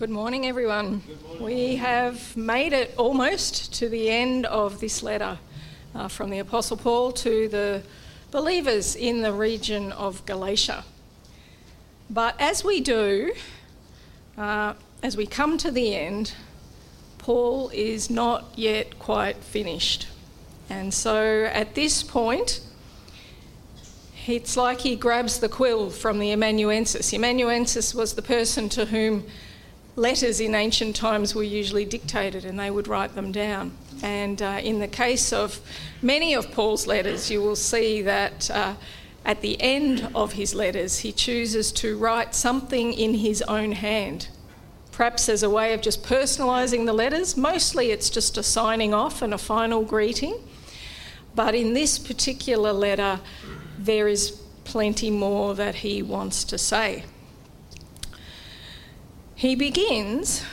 Good morning, everyone. Good morning. We have made it almost to the end of this letter uh, from the Apostle Paul to the believers in the region of Galatia. But as we do, uh, as we come to the end, Paul is not yet quite finished. And so at this point, it's like he grabs the quill from the amanuensis. Amanuensis was the person to whom letters in ancient times were usually dictated and they would write them down. And uh, in the case of many of Paul's letters, you will see that uh, at the end of his letters, he chooses to write something in his own hand. Perhaps as a way of just personalising the letters. Mostly it's just a signing off and a final greeting. But in this particular letter, there is plenty more that he wants to say. He begins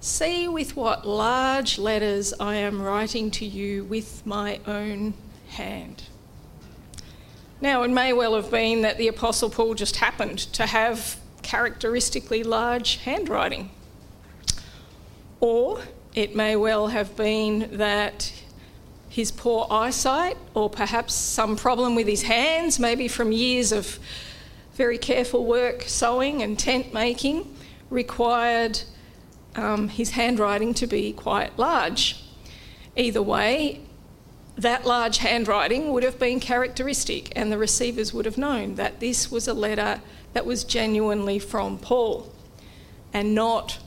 See with what large letters I am writing to you with my own hand. Now, it may well have been that the Apostle Paul just happened to have characteristically large handwriting. Or it may well have been that his poor eyesight, or perhaps some problem with his hands, maybe from years of very careful work sewing and tent making, required um, his handwriting to be quite large. Either way, that large handwriting would have been characteristic, and the receivers would have known that this was a letter that was genuinely from Paul and not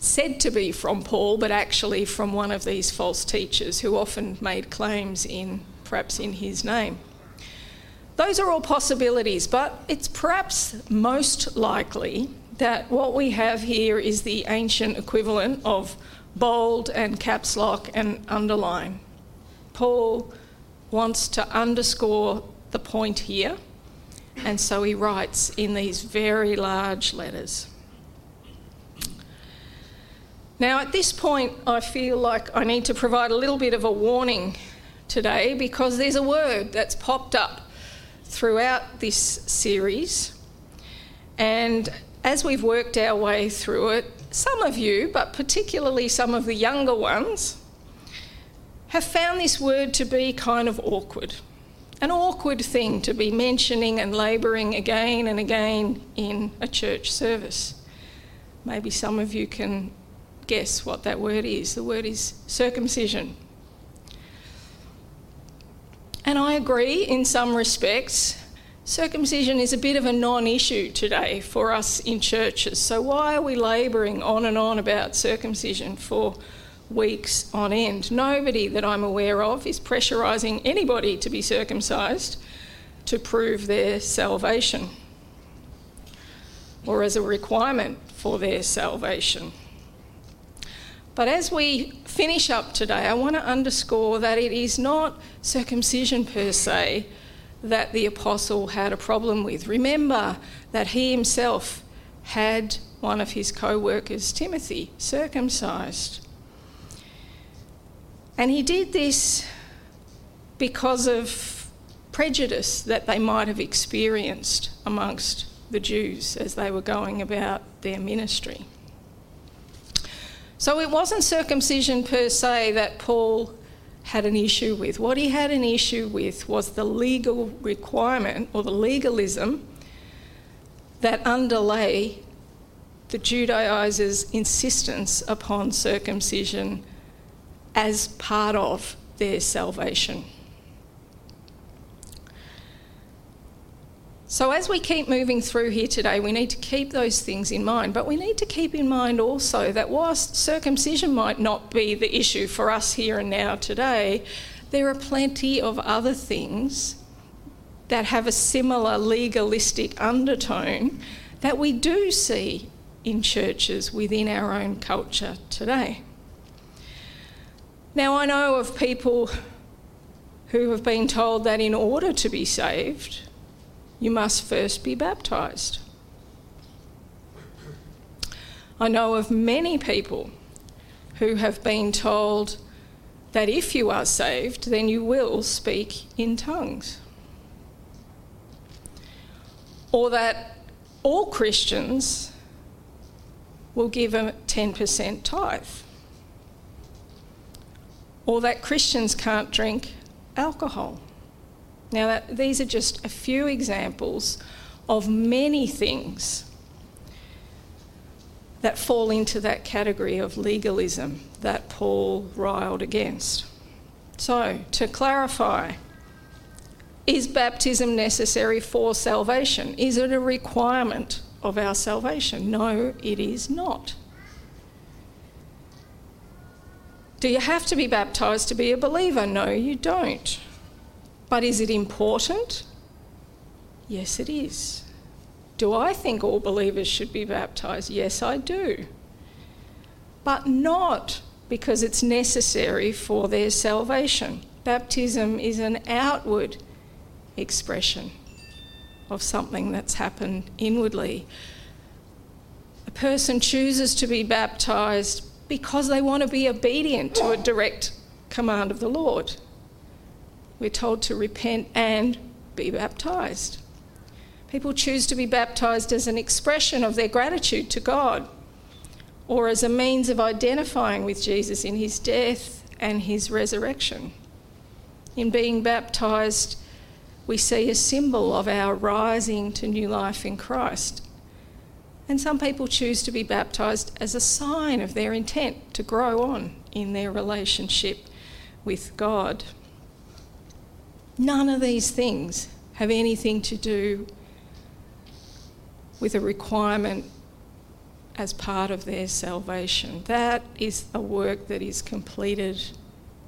said to be from Paul, but actually from one of these false teachers who often made claims in perhaps in his name. Those are all possibilities, but it's perhaps most likely that what we have here is the ancient equivalent of bold and caps lock and underline. Paul wants to underscore the point here, and so he writes in these very large letters. Now, at this point, I feel like I need to provide a little bit of a warning today because there's a word that's popped up throughout this series. And as we've worked our way through it, some of you, but particularly some of the younger ones, have found this word to be kind of awkward. An awkward thing to be mentioning and labouring again and again in a church service. Maybe some of you can guess what that word is. The word is circumcision. And I agree in some respects. Circumcision is a bit of a non issue today for us in churches. So, why are we labouring on and on about circumcision for weeks on end? Nobody that I'm aware of is pressurising anybody to be circumcised to prove their salvation or as a requirement for their salvation. But as we finish up today, I want to underscore that it is not circumcision per se that the apostle had a problem with. Remember that he himself had one of his co workers, Timothy, circumcised. And he did this because of prejudice that they might have experienced amongst the Jews as they were going about their ministry. So it wasn't circumcision per se that Paul had an issue with. What he had an issue with was the legal requirement or the legalism that underlay the Judaizers' insistence upon circumcision as part of their salvation. So, as we keep moving through here today, we need to keep those things in mind. But we need to keep in mind also that whilst circumcision might not be the issue for us here and now today, there are plenty of other things that have a similar legalistic undertone that we do see in churches within our own culture today. Now, I know of people who have been told that in order to be saved, you must first be baptized. I know of many people who have been told that if you are saved, then you will speak in tongues. Or that all Christians will give a 10% tithe. Or that Christians can't drink alcohol. Now, that, these are just a few examples of many things that fall into that category of legalism that Paul riled against. So, to clarify, is baptism necessary for salvation? Is it a requirement of our salvation? No, it is not. Do you have to be baptised to be a believer? No, you don't. But is it important? Yes, it is. Do I think all believers should be baptised? Yes, I do. But not because it's necessary for their salvation. Baptism is an outward expression of something that's happened inwardly. A person chooses to be baptised because they want to be obedient to a direct command of the Lord. We're told to repent and be baptised. People choose to be baptised as an expression of their gratitude to God or as a means of identifying with Jesus in his death and his resurrection. In being baptised, we see a symbol of our rising to new life in Christ. And some people choose to be baptised as a sign of their intent to grow on in their relationship with God. None of these things have anything to do with a requirement as part of their salvation. That is a work that is completed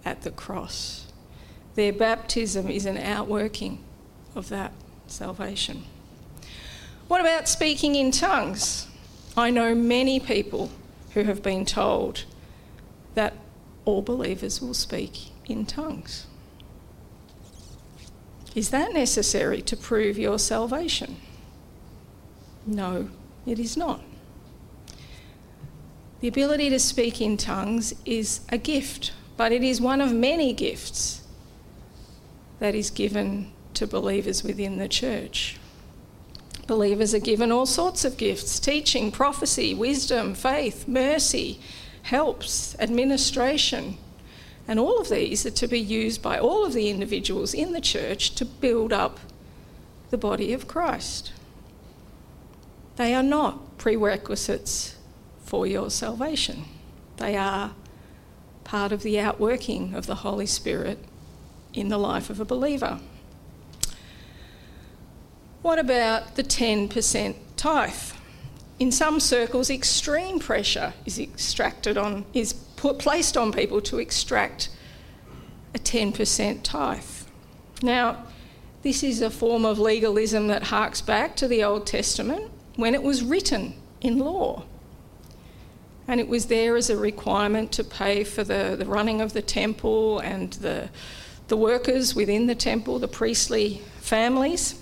at the cross. Their baptism is an outworking of that salvation. What about speaking in tongues? I know many people who have been told that all believers will speak in tongues. Is that necessary to prove your salvation? No, it is not. The ability to speak in tongues is a gift, but it is one of many gifts that is given to believers within the church. Believers are given all sorts of gifts teaching, prophecy, wisdom, faith, mercy, helps, administration. And all of these are to be used by all of the individuals in the church to build up the body of Christ. They are not prerequisites for your salvation, they are part of the outworking of the Holy Spirit in the life of a believer. What about the 10% tithe? In some circles, extreme pressure is extracted on, is put, placed on people to extract a 10% tithe. Now, this is a form of legalism that harks back to the Old Testament when it was written in law. And it was there as a requirement to pay for the, the running of the temple and the, the workers within the temple, the priestly families.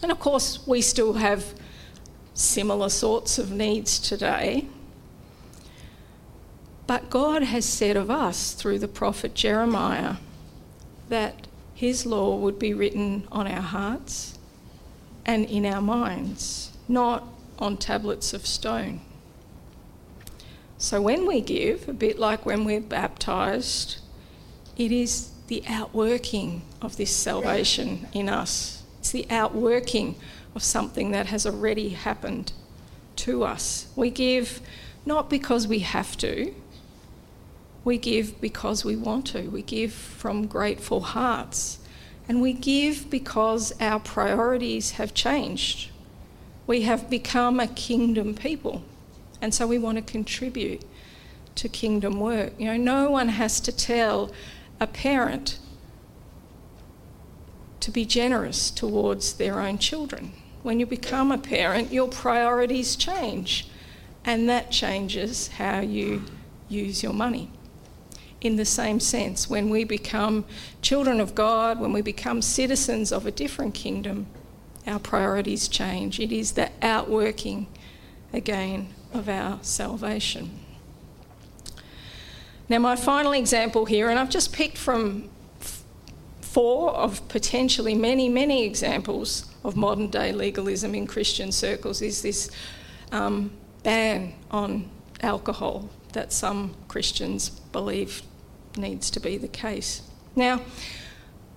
And of course, we still have similar sorts of needs today. But God has said of us through the prophet Jeremiah that his law would be written on our hearts and in our minds not on tablets of stone. So when we give, a bit like when we're baptized, it is the outworking of this salvation in us. It's the outworking of something that has already happened to us. We give not because we have to, we give because we want to. We give from grateful hearts. And we give because our priorities have changed. We have become a kingdom people, and so we want to contribute to kingdom work. You know, no one has to tell a parent to be generous towards their own children. When you become a parent, your priorities change, and that changes how you use your money. In the same sense, when we become children of God, when we become citizens of a different kingdom, our priorities change. It is the outworking again of our salvation. Now, my final example here, and I've just picked from four of potentially many, many examples of modern day legalism in Christian circles, is this um, ban on alcohol that some Christians believe needs to be the case. Now,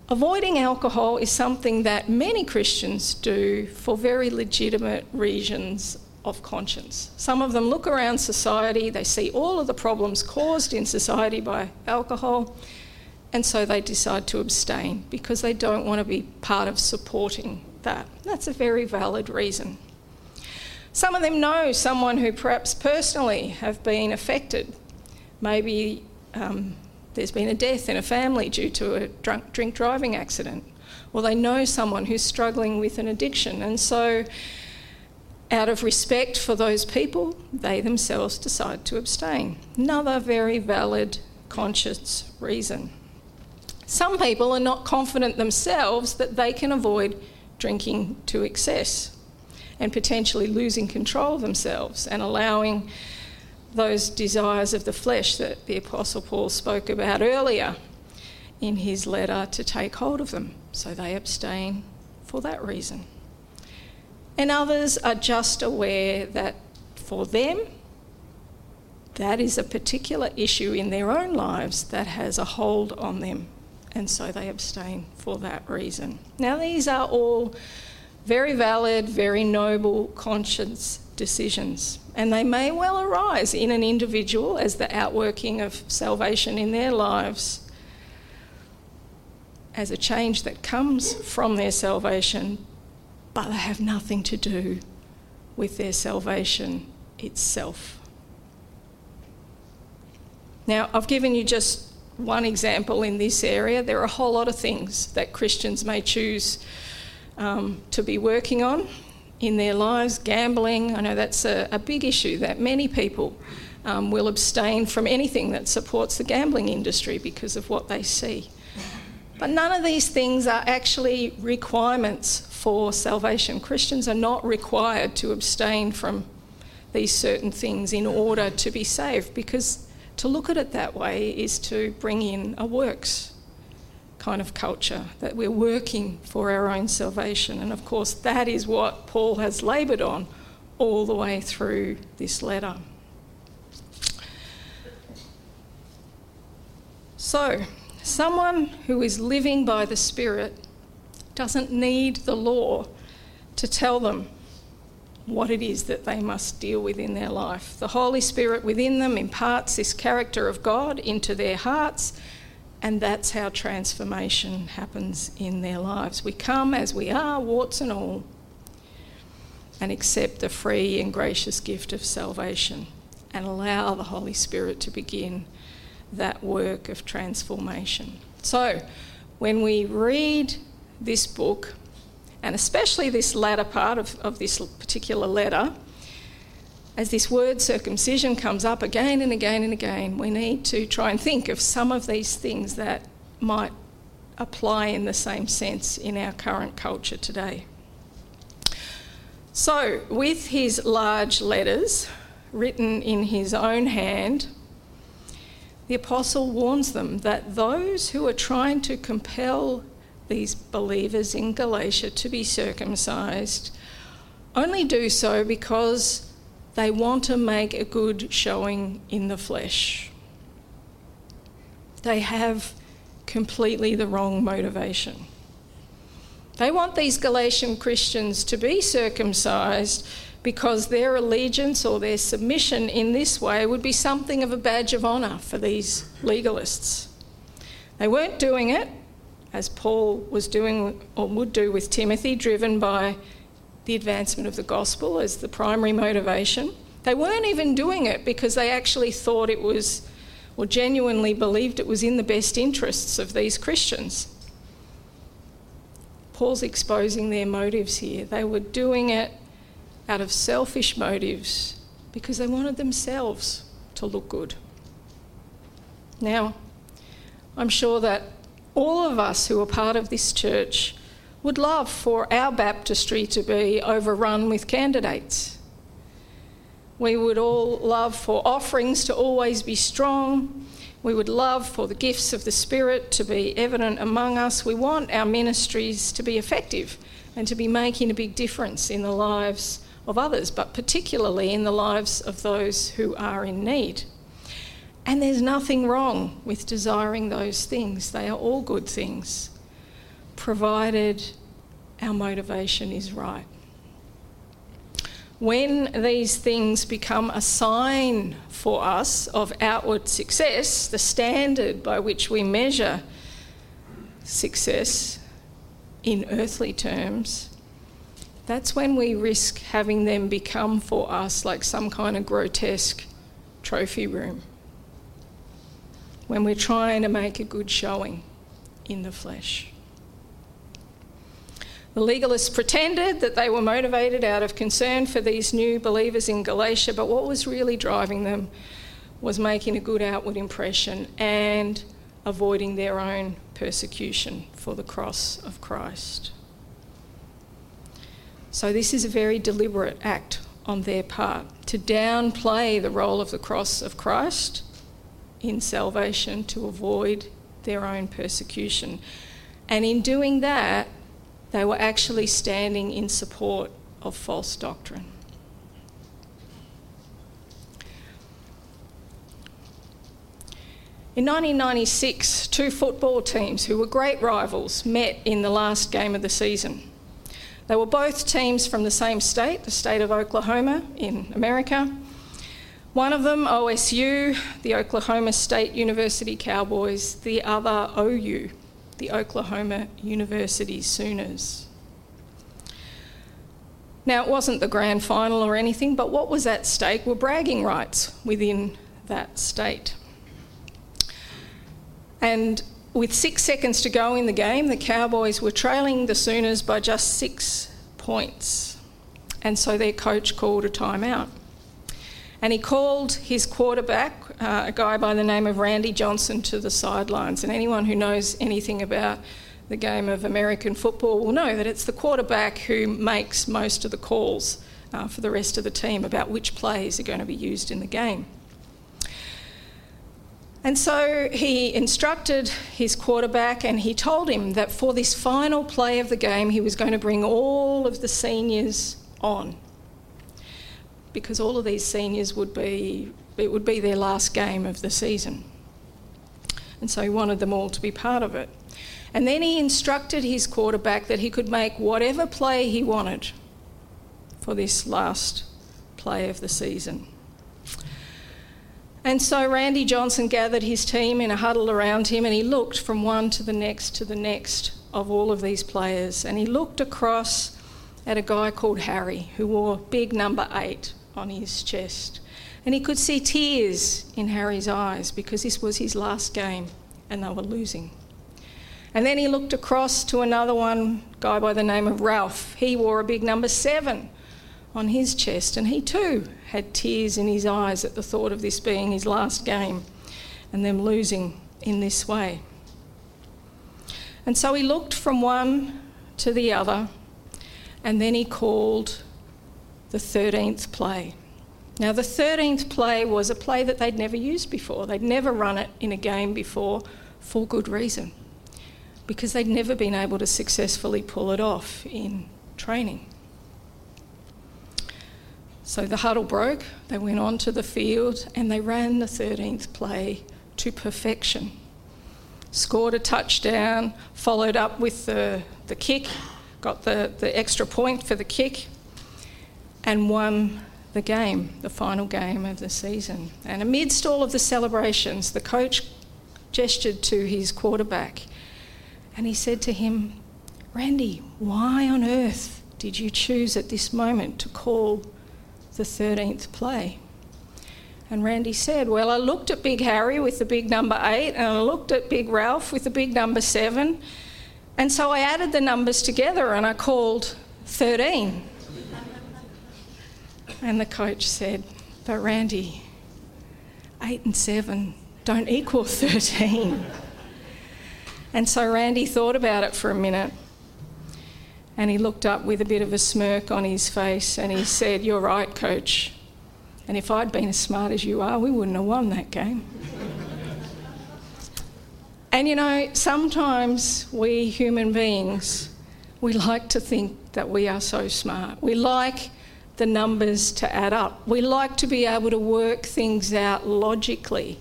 avoiding alcohol is something that many Christians do for very legitimate reasons of conscience. Some of them look around society, they see all of the problems caused in society by alcohol, and so they decide to abstain because they don't want to be part of supporting that. That's a very valid reason. Some of them know someone who perhaps personally have been affected. Maybe um, there's been a death in a family due to a drunk, drink driving accident, or they know someone who's struggling with an addiction, and so out of respect for those people, they themselves decide to abstain. Another very valid conscience reason. Some people are not confident themselves that they can avoid drinking to excess and potentially losing control of themselves and allowing those desires of the flesh that the Apostle Paul spoke about earlier in his letter to take hold of them. So they abstain for that reason. And others are just aware that for them, that is a particular issue in their own lives that has a hold on them. And so they abstain for that reason. Now, these are all very valid, very noble conscience decisions. And they may well arise in an individual as the outworking of salvation in their lives, as a change that comes from their salvation, but they have nothing to do with their salvation itself. Now, I've given you just one example in this area. There are a whole lot of things that Christians may choose um, to be working on in their lives. Gambling, I know that's a, a big issue that many people um, will abstain from anything that supports the gambling industry because of what they see. But none of these things are actually requirements for salvation. Christians are not required to abstain from these certain things in order to be saved because to look at it that way is to bring in a works kind of culture, that we're working for our own salvation. And of course, that is what Paul has laboured on all the way through this letter. So, someone who is living by the Spirit doesn't need the law to tell them what it is that they must deal with in their life. The Holy Spirit within them imparts this character of God into their hearts and that's how transformation happens in their lives. We come as we are, warts and all, and accept the free and gracious gift of salvation and allow the Holy Spirit to begin that work of transformation. So, when we read this book, and especially this latter part of, of this particular letter, as this word circumcision comes up again and again and again, we need to try and think of some of these things that might apply in the same sense in our current culture today. So, with his large letters written in his own hand, the apostle warns them that those who are trying to compel these believers in Galatia to be circumcised only do so because they want to make a good showing in the flesh. They have completely the wrong motivation. They want these Galatian Christians to be circumcised because their allegiance or their submission in this way would be something of a badge of honour for these legalists. They weren't doing it, as Paul was doing or would do with Timothy, driven by the advancement of the gospel as the primary motivation. They weren't even doing it because they actually thought it was, or genuinely believed it was in the best interests of these Christians. Paul's exposing their motives here. They were doing it out of selfish motives because they wanted themselves to look good. Now, I'm sure that all of us who are part of this church would love for our baptistry to be overrun with candidates. We would all love for offerings to always be strong. We would love for the gifts of the Spirit to be evident among us. We want our ministries to be effective and to be making a big difference in the lives of others, but particularly in the lives of those who are in need. And there's nothing wrong with desiring those things, they are all good things, provided our motivation is right. When these things become a sign for us of outward success, the standard by which we measure success in earthly terms, that's when we risk having them become for us like some kind of grotesque trophy room. When we're trying to make a good showing in the flesh. The legalists pretended that they were motivated out of concern for these new believers in Galatia, but what was really driving them was making a good outward impression and avoiding their own persecution for the cross of Christ. So, this is a very deliberate act on their part to downplay the role of the cross of Christ in salvation to avoid their own persecution. And in doing that, they were actually standing in support of false doctrine. In 1996, two football teams who were great rivals met in the last game of the season. They were both teams from the same state, the state of Oklahoma in America. One of them, OSU, the Oklahoma State University Cowboys, the other, OU, the Oklahoma University Sooners. Now, it wasn't the grand final or anything, but what was at stake were bragging rights within that state. And with six seconds to go in the game, the Cowboys were trailing the Sooners by just six points. And so their coach called a timeout. And he called his quarterback, uh, a guy by the name of Randy Johnson, to the sidelines. And anyone who knows anything about the game of American football will know that it's the quarterback who makes most of the calls uh, for the rest of the team about which plays are going to be used in the game. And so he instructed his quarterback and he told him that for this final play of the game, he was going to bring all of the seniors on. Because all of these seniors would be, it would be their last game of the season. And so he wanted them all to be part of it. And then he instructed his quarterback that he could make whatever play he wanted for this last play of the season. And so Randy Johnson gathered his team in a huddle around him and he looked from one to the next to the next of all of these players. And he looked across at a guy called Harry who wore big number eight on his chest. And he could see tears in Harry's eyes because this was his last game and they were losing. And then he looked across to another one, guy by the name of Ralph. He wore a big number seven on his chest, and he too had tears in his eyes at the thought of this being his last game and them losing in this way. And so he looked from one to the other, and then he called the 13th play. Now, the 13th play was a play that they'd never used before. They'd never run it in a game before for good reason, because they'd never been able to successfully pull it off in training. So the huddle broke, they went onto the field and they ran the 13th play to perfection. Scored a touchdown, followed up with the, the kick, got the, the extra point for the kick, and won the game, the final game of the season. And amidst all of the celebrations, the coach gestured to his quarterback and he said to him, Randy, why on earth did you choose at this moment to call the 13th play. And Randy said, Well, I looked at Big Harry with the big number eight, and I looked at Big Ralph with the big number seven. And so I added the numbers together and I called 13. And the coach said, But Randy, eight and seven don't equal 13. and so Randy thought about it for a minute and he looked up with a bit of a smirk on his face and he said, You're right, coach. And if I'd been as smart as you are, we wouldn't have won that game. and you know, sometimes we human beings, we like to think that we are so smart. We like the numbers to add up. We like to be able to work things out logically.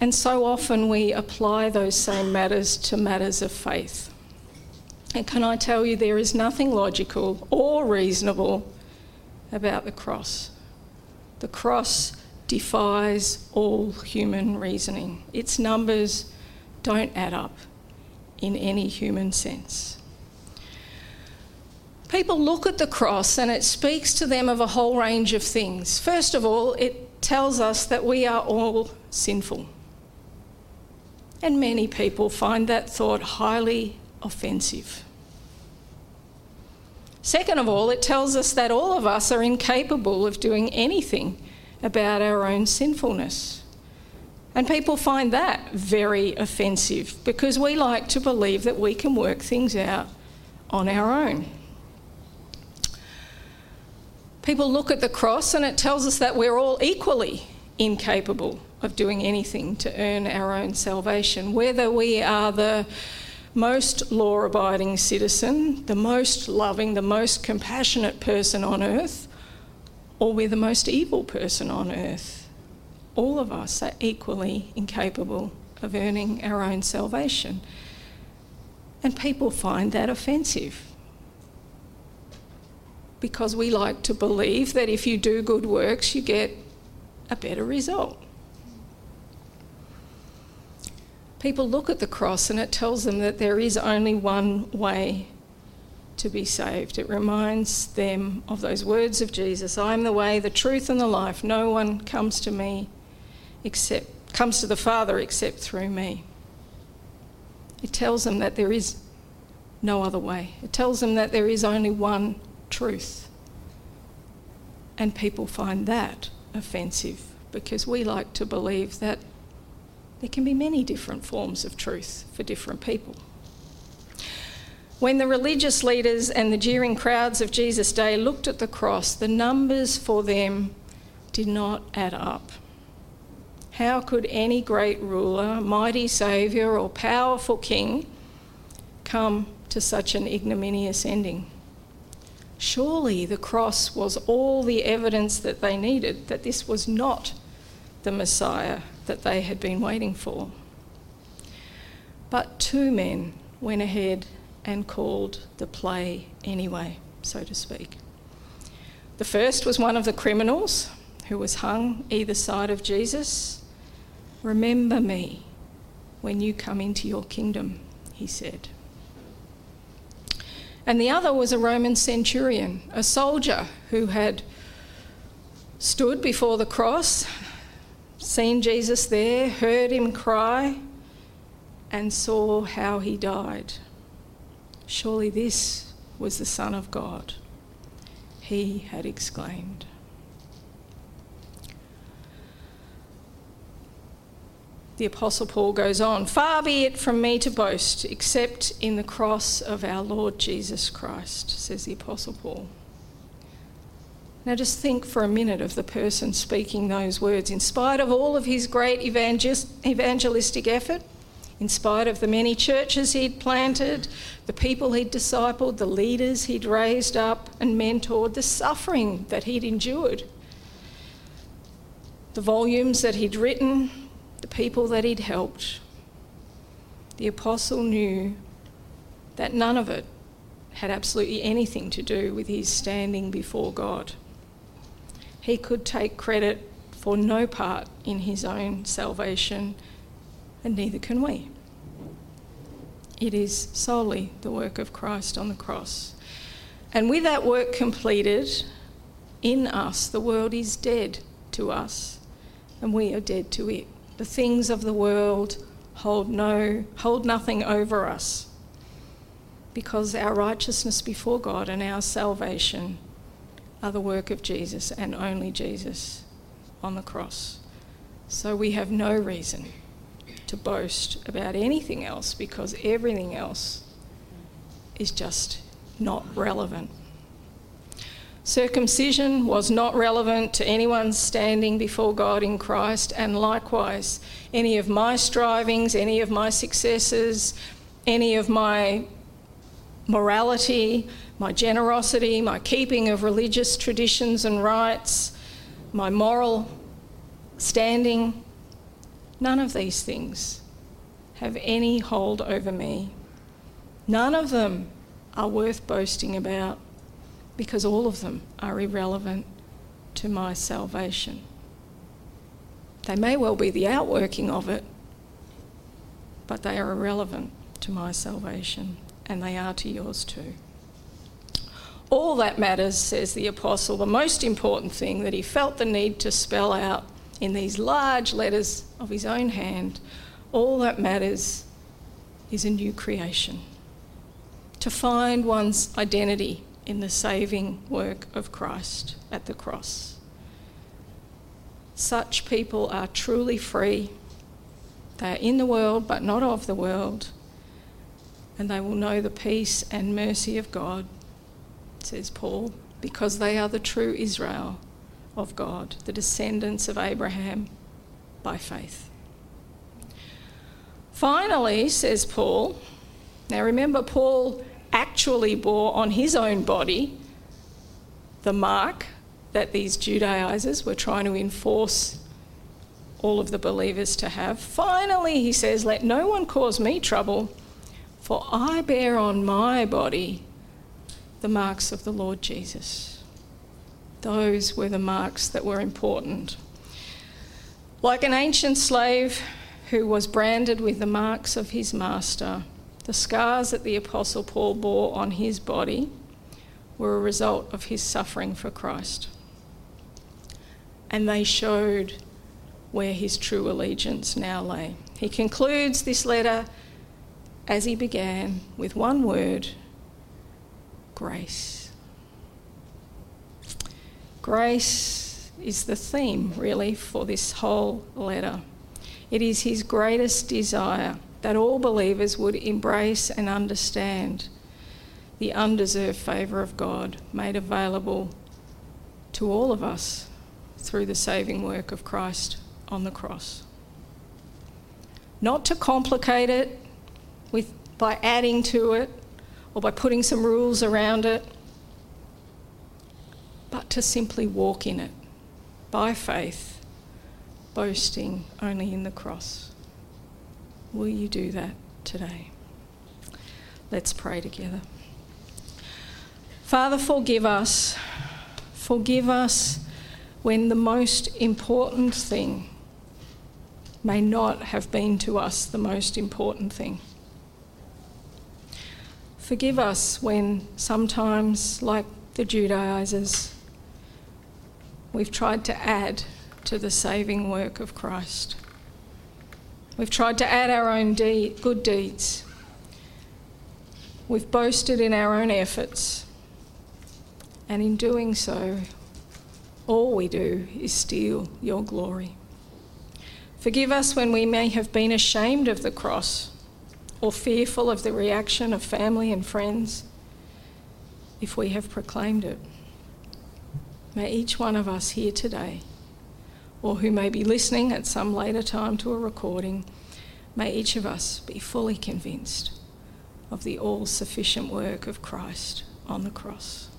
And so often we apply those same matters to matters of faith. And can I tell you, there is nothing logical or reasonable about the cross. The cross defies all human reasoning. Its numbers don't add up in any human sense. People look at the cross and it speaks to them of a whole range of things. First of all, it tells us that we are all sinful. And many people find that thought highly offensive. Second of all, it tells us that all of us are incapable of doing anything about our own sinfulness. And people find that very offensive because we like to believe that we can work things out on our own. People look at the cross and it tells us that we're all equally incapable of doing anything to earn our own salvation, whether we are the most law abiding citizen, the most loving, the most compassionate person on earth, or we're the most evil person on earth. All of us are equally incapable of earning our own salvation. And people find that offensive because we like to believe that if you do good works, you get a better result. People look at the cross and it tells them that there is only one way to be saved. It reminds them of those words of Jesus I am the way, the truth, and the life. No one comes to me except comes to the Father except through me. It tells them that there is no other way. It tells them that there is only one truth. And people find that offensive because we like to believe that there can be many different forms of truth for different people. When the religious leaders and the jeering crowds of Jesus' day looked at the cross, the numbers for them did not add up. How could any great ruler, mighty saviour, or powerful king come to such an ignominious ending? Surely the cross was all the evidence that they needed that this was not the Messiah that they had been waiting for. But two men went ahead and called the play anyway, so to speak. The first was one of the criminals who was hung either side of Jesus. Remember me when you come into your kingdom, he said. And the other was a Roman centurion, a soldier who had stood before the cross, seen Jesus there, heard him cry, and saw how he died. Surely this was the Son of God, he had exclaimed. The Apostle Paul goes on Far be it from me to boast except in the cross of our Lord Jesus Christ, says the Apostle Paul. Now, just think for a minute of the person speaking those words. In spite of all of his great evangelistic effort, in spite of the many churches he'd planted, the people he'd discipled, the leaders he'd raised up and mentored, the suffering that he'd endured, the volumes that he'd written, the people that he'd helped, the apostle knew that none of it had absolutely anything to do with his standing before God. He could take credit for no part in his own salvation, and neither can we. It is solely the work of Christ on the cross. And with that work completed in us, the world is dead to us, and we are dead to it. The things of the world hold no hold nothing over us because our righteousness before God and our salvation are the work of Jesus and only Jesus on the cross. So we have no reason to boast about anything else because everything else is just not relevant. Circumcision was not relevant to anyone standing before God in Christ, and likewise, any of my strivings, any of my successes, any of my morality, my generosity, my keeping of religious traditions and rites, my moral standing, none of these things have any hold over me. None of them are worth boasting about because all of them are irrelevant to my salvation. They may well be the outworking of it, but they are irrelevant to my salvation, and they are to yours too. All that matters, says the Apostle, the most important thing that he felt the need to spell out in these large letters of his own hand, all that matters is a new creation. To find one's identity in the saving work of Christ at the cross. Such people are truly free. They are in the world, but not of the world. And they will know the peace and mercy of God, says Paul, because they are the true Israel of God, the descendants of Abraham by faith. Finally, says Paul, now remember, Paul actually bore on his own body the mark that these Judaizers were trying to enforce all of the believers to have. Finally, he says, Let no one cause me trouble, for I bear on my body the marks of the Lord Jesus. Those were the marks that were important. Like an ancient slave who was branded with the marks of his master, the scars that the Apostle Paul bore on his body were a result of his suffering for Christ. And they showed where his true allegiance now lay. He concludes this letter as he began with one word grace. Grace is the theme, really, for this whole letter. It is his greatest desire that all believers would embrace and understand the undeserved favour of God made available to all of us through the saving work of Christ on the cross. Not to complicate it with, by adding to it or by putting some rules around it, but to simply walk in it by faith, boasting only in the cross. Will you do that today? Let's pray together. Father, forgive us. Forgive us when the most important thing may not have been to us the most important thing. Forgive us when sometimes, like the Judaizers, we've tried to add to the saving work of Christ. We've tried to add our own de- good deeds. We've boasted in our own efforts. And in doing so, all we do is steal your glory. Forgive us when we may have been ashamed of the cross or fearful of the reaction of family and friends if we have proclaimed it. May each one of us here today or who may be listening at some later time to a recording, may each of us be fully convinced of the all sufficient work of Christ on the cross.